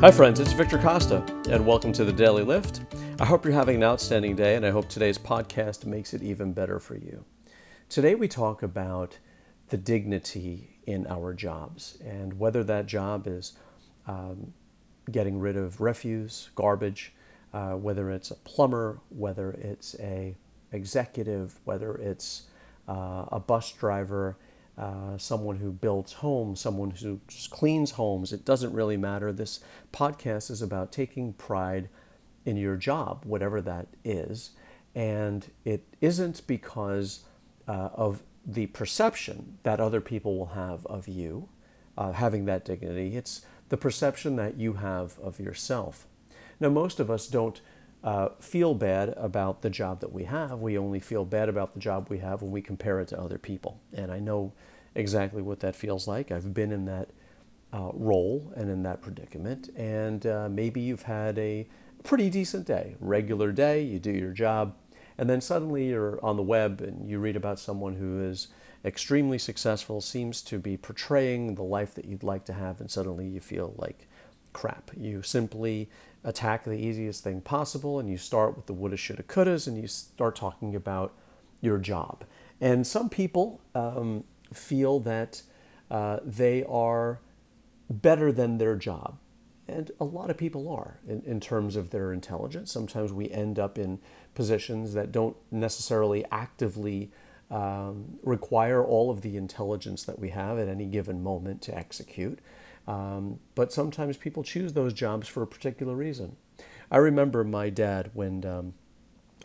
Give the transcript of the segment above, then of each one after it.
Hi, friends, it's Victor Costa, and welcome to the Daily Lift. I hope you're having an outstanding day, and I hope today's podcast makes it even better for you. Today, we talk about the dignity in our jobs and whether that job is um, getting rid of refuse, garbage, uh, whether it's a plumber, whether it's a executive, whether it's uh, a bus driver, uh, someone who builds homes, someone who just cleans homes. It doesn't really matter. This podcast is about taking pride in your job, whatever that is. And it isn't because uh, of the perception that other people will have of you, uh, having that dignity. It's the perception that you have of yourself. Now, most of us don't uh, feel bad about the job that we have. We only feel bad about the job we have when we compare it to other people. And I know exactly what that feels like. I've been in that uh, role and in that predicament. And uh, maybe you've had a pretty decent day, regular day, you do your job, and then suddenly you're on the web and you read about someone who is extremely successful, seems to be portraying the life that you'd like to have, and suddenly you feel like crap. You simply attack the easiest thing possible and you start with the woulda, shoulda, couldas and you start talking about your job. And some people um, feel that uh, they are better than their job. And a lot of people are in, in terms of their intelligence. Sometimes we end up in positions that don't necessarily actively um, require all of the intelligence that we have at any given moment to execute. Um, but sometimes people choose those jobs for a particular reason. I remember my dad when um,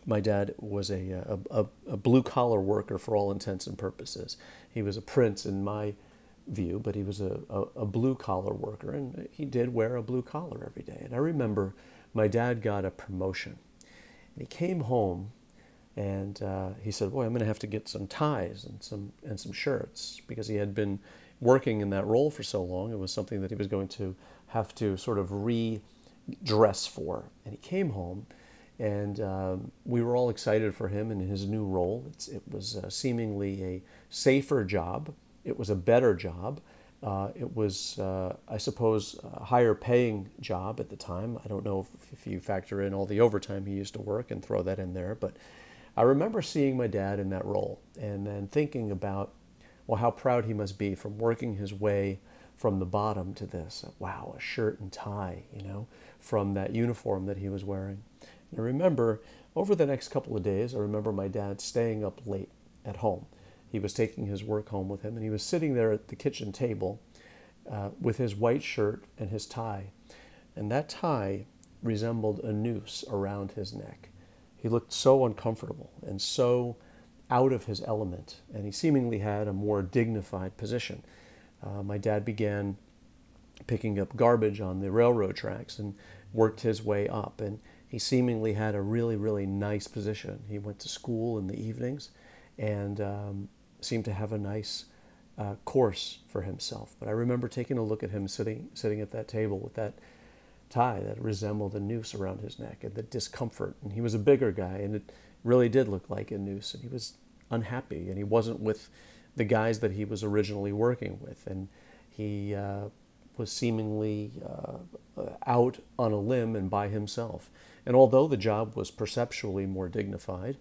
my dad was a, a, a, a blue collar worker for all intents and purposes. He was a prince in my view, but he was a, a, a blue collar worker and he did wear a blue collar every day. And I remember my dad got a promotion and he came home and uh, he said, Boy, I'm going to have to get some ties and some, and some shirts because he had been working in that role for so long. It was something that he was going to have to sort of redress for. And he came home, and um, we were all excited for him in his new role. It's, it was uh, seemingly a safer job, it was a better job. Uh, it was, uh, I suppose, a higher paying job at the time. I don't know if, if you factor in all the overtime he used to work and throw that in there, but I remember seeing my dad in that role and then thinking about well, how proud he must be from working his way from the bottom to this. Wow, a shirt and tie, you know, from that uniform that he was wearing. And I remember over the next couple of days, I remember my dad staying up late at home. He was taking his work home with him, and he was sitting there at the kitchen table uh, with his white shirt and his tie. And that tie resembled a noose around his neck. He looked so uncomfortable and so out of his element, and he seemingly had a more dignified position. Uh, my dad began picking up garbage on the railroad tracks and worked his way up, and he seemingly had a really, really nice position. He went to school in the evenings and um, seemed to have a nice uh, course for himself. But I remember taking a look at him sitting, sitting at that table with that tie that resembled a noose around his neck and the discomfort. And he was a bigger guy, and it really did look like a noose, and he was unhappy, and he wasn't with the guys that he was originally working with, and he uh, was seemingly uh, out on a limb and by himself. And although the job was perceptually more dignified,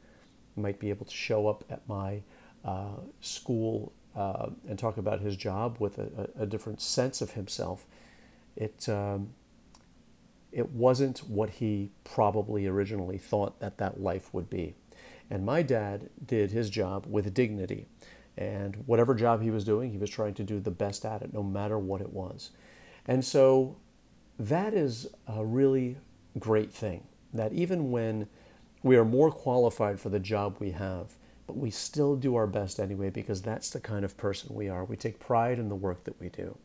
might be able to show up at my uh, school uh, and talk about his job with a, a different sense of himself. It um, it wasn't what he probably originally thought that that life would be. And my dad did his job with dignity. And whatever job he was doing, he was trying to do the best at it, no matter what it was. And so that is a really great thing that even when we are more qualified for the job we have, but we still do our best anyway because that's the kind of person we are. We take pride in the work that we do.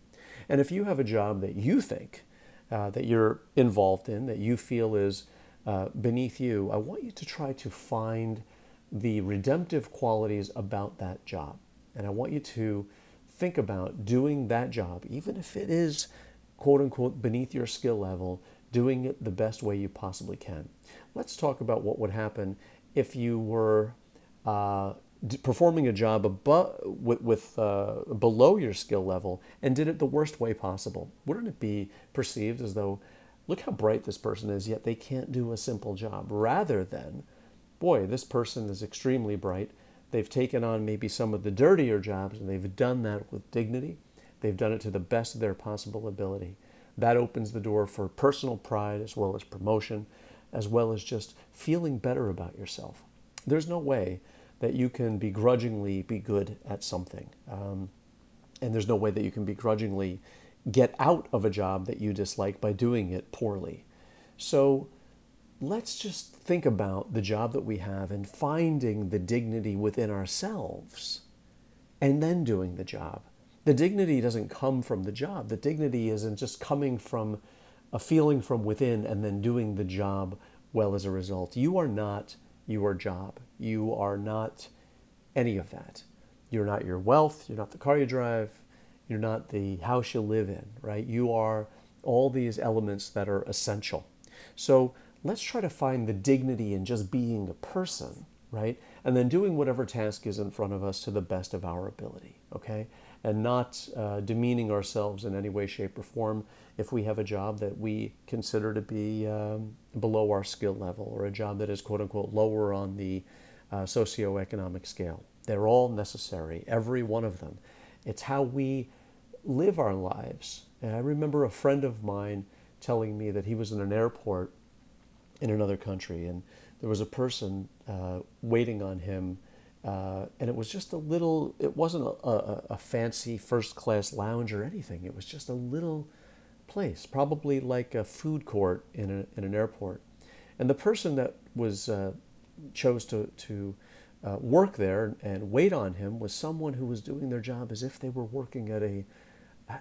And if you have a job that you think uh, that you're involved in, that you feel is uh, beneath you, I want you to try to find the redemptive qualities about that job. And I want you to think about doing that job, even if it is quote unquote beneath your skill level, doing it the best way you possibly can. Let's talk about what would happen if you were uh, performing a job above, with, with uh, below your skill level and did it the worst way possible. Wouldn't it be perceived as though look how bright this person is, yet they can't do a simple job, rather than, boy, this person is extremely bright. They've taken on maybe some of the dirtier jobs and they've done that with dignity. They've done it to the best of their possible ability. That opens the door for personal pride as well as promotion, as well as just feeling better about yourself. There's no way that you can begrudgingly be good at something. Um, and there's no way that you can begrudgingly get out of a job that you dislike by doing it poorly. So let's just think about the job that we have and finding the dignity within ourselves and then doing the job. The dignity doesn't come from the job. The dignity isn't just coming from a feeling from within and then doing the job well as a result. You are not your job. You are not any of that. You're not your wealth. You're not the car you drive. You're not the house you live in, right? You are all these elements that are essential. So let's try to find the dignity in just being a person, right? And then doing whatever task is in front of us to the best of our ability, okay? And not uh, demeaning ourselves in any way, shape, or form if we have a job that we consider to be um, below our skill level or a job that is quote unquote lower on the uh, socioeconomic scale. They're all necessary, every one of them. It's how we live our lives. And I remember a friend of mine telling me that he was in an airport in another country and there was a person uh, waiting on him. Uh, and it was just a little, it wasn't a, a, a fancy first class lounge or anything. It was just a little place, probably like a food court in, a, in an airport. And the person that was uh, chose to, to uh, work there and wait on him was someone who was doing their job as if they were working at a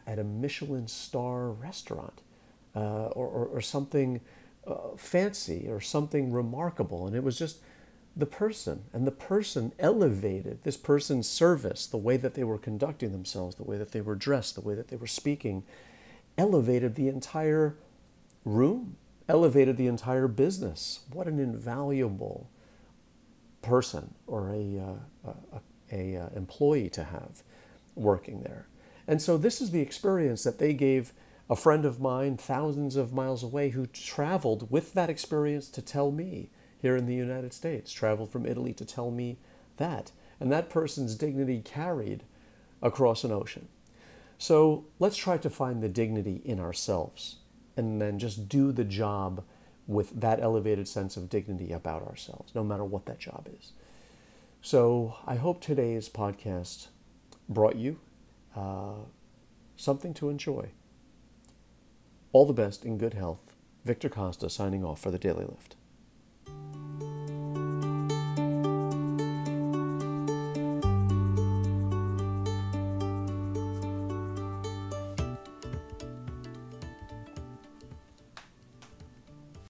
at a Michelin star restaurant uh, or, or, or, something uh, fancy or something remarkable. And it was just the person, and the person elevated this person's service, the way that they were conducting themselves, the way that they were dressed, the way that they were speaking, elevated the entire room, elevated the entire business. What an invaluable person or a, uh, a, a, a employee to have working there. And so this is the experience that they gave a friend of mine thousands of miles away who traveled with that experience to tell me here in the United States, traveled from Italy to tell me that. And that person's dignity carried across an ocean. So let's try to find the dignity in ourselves and then just do the job with that elevated sense of dignity about ourselves, no matter what that job is. So I hope today's podcast brought you uh, something to enjoy. All the best in good health. Victor Costa signing off for the Daily Lift.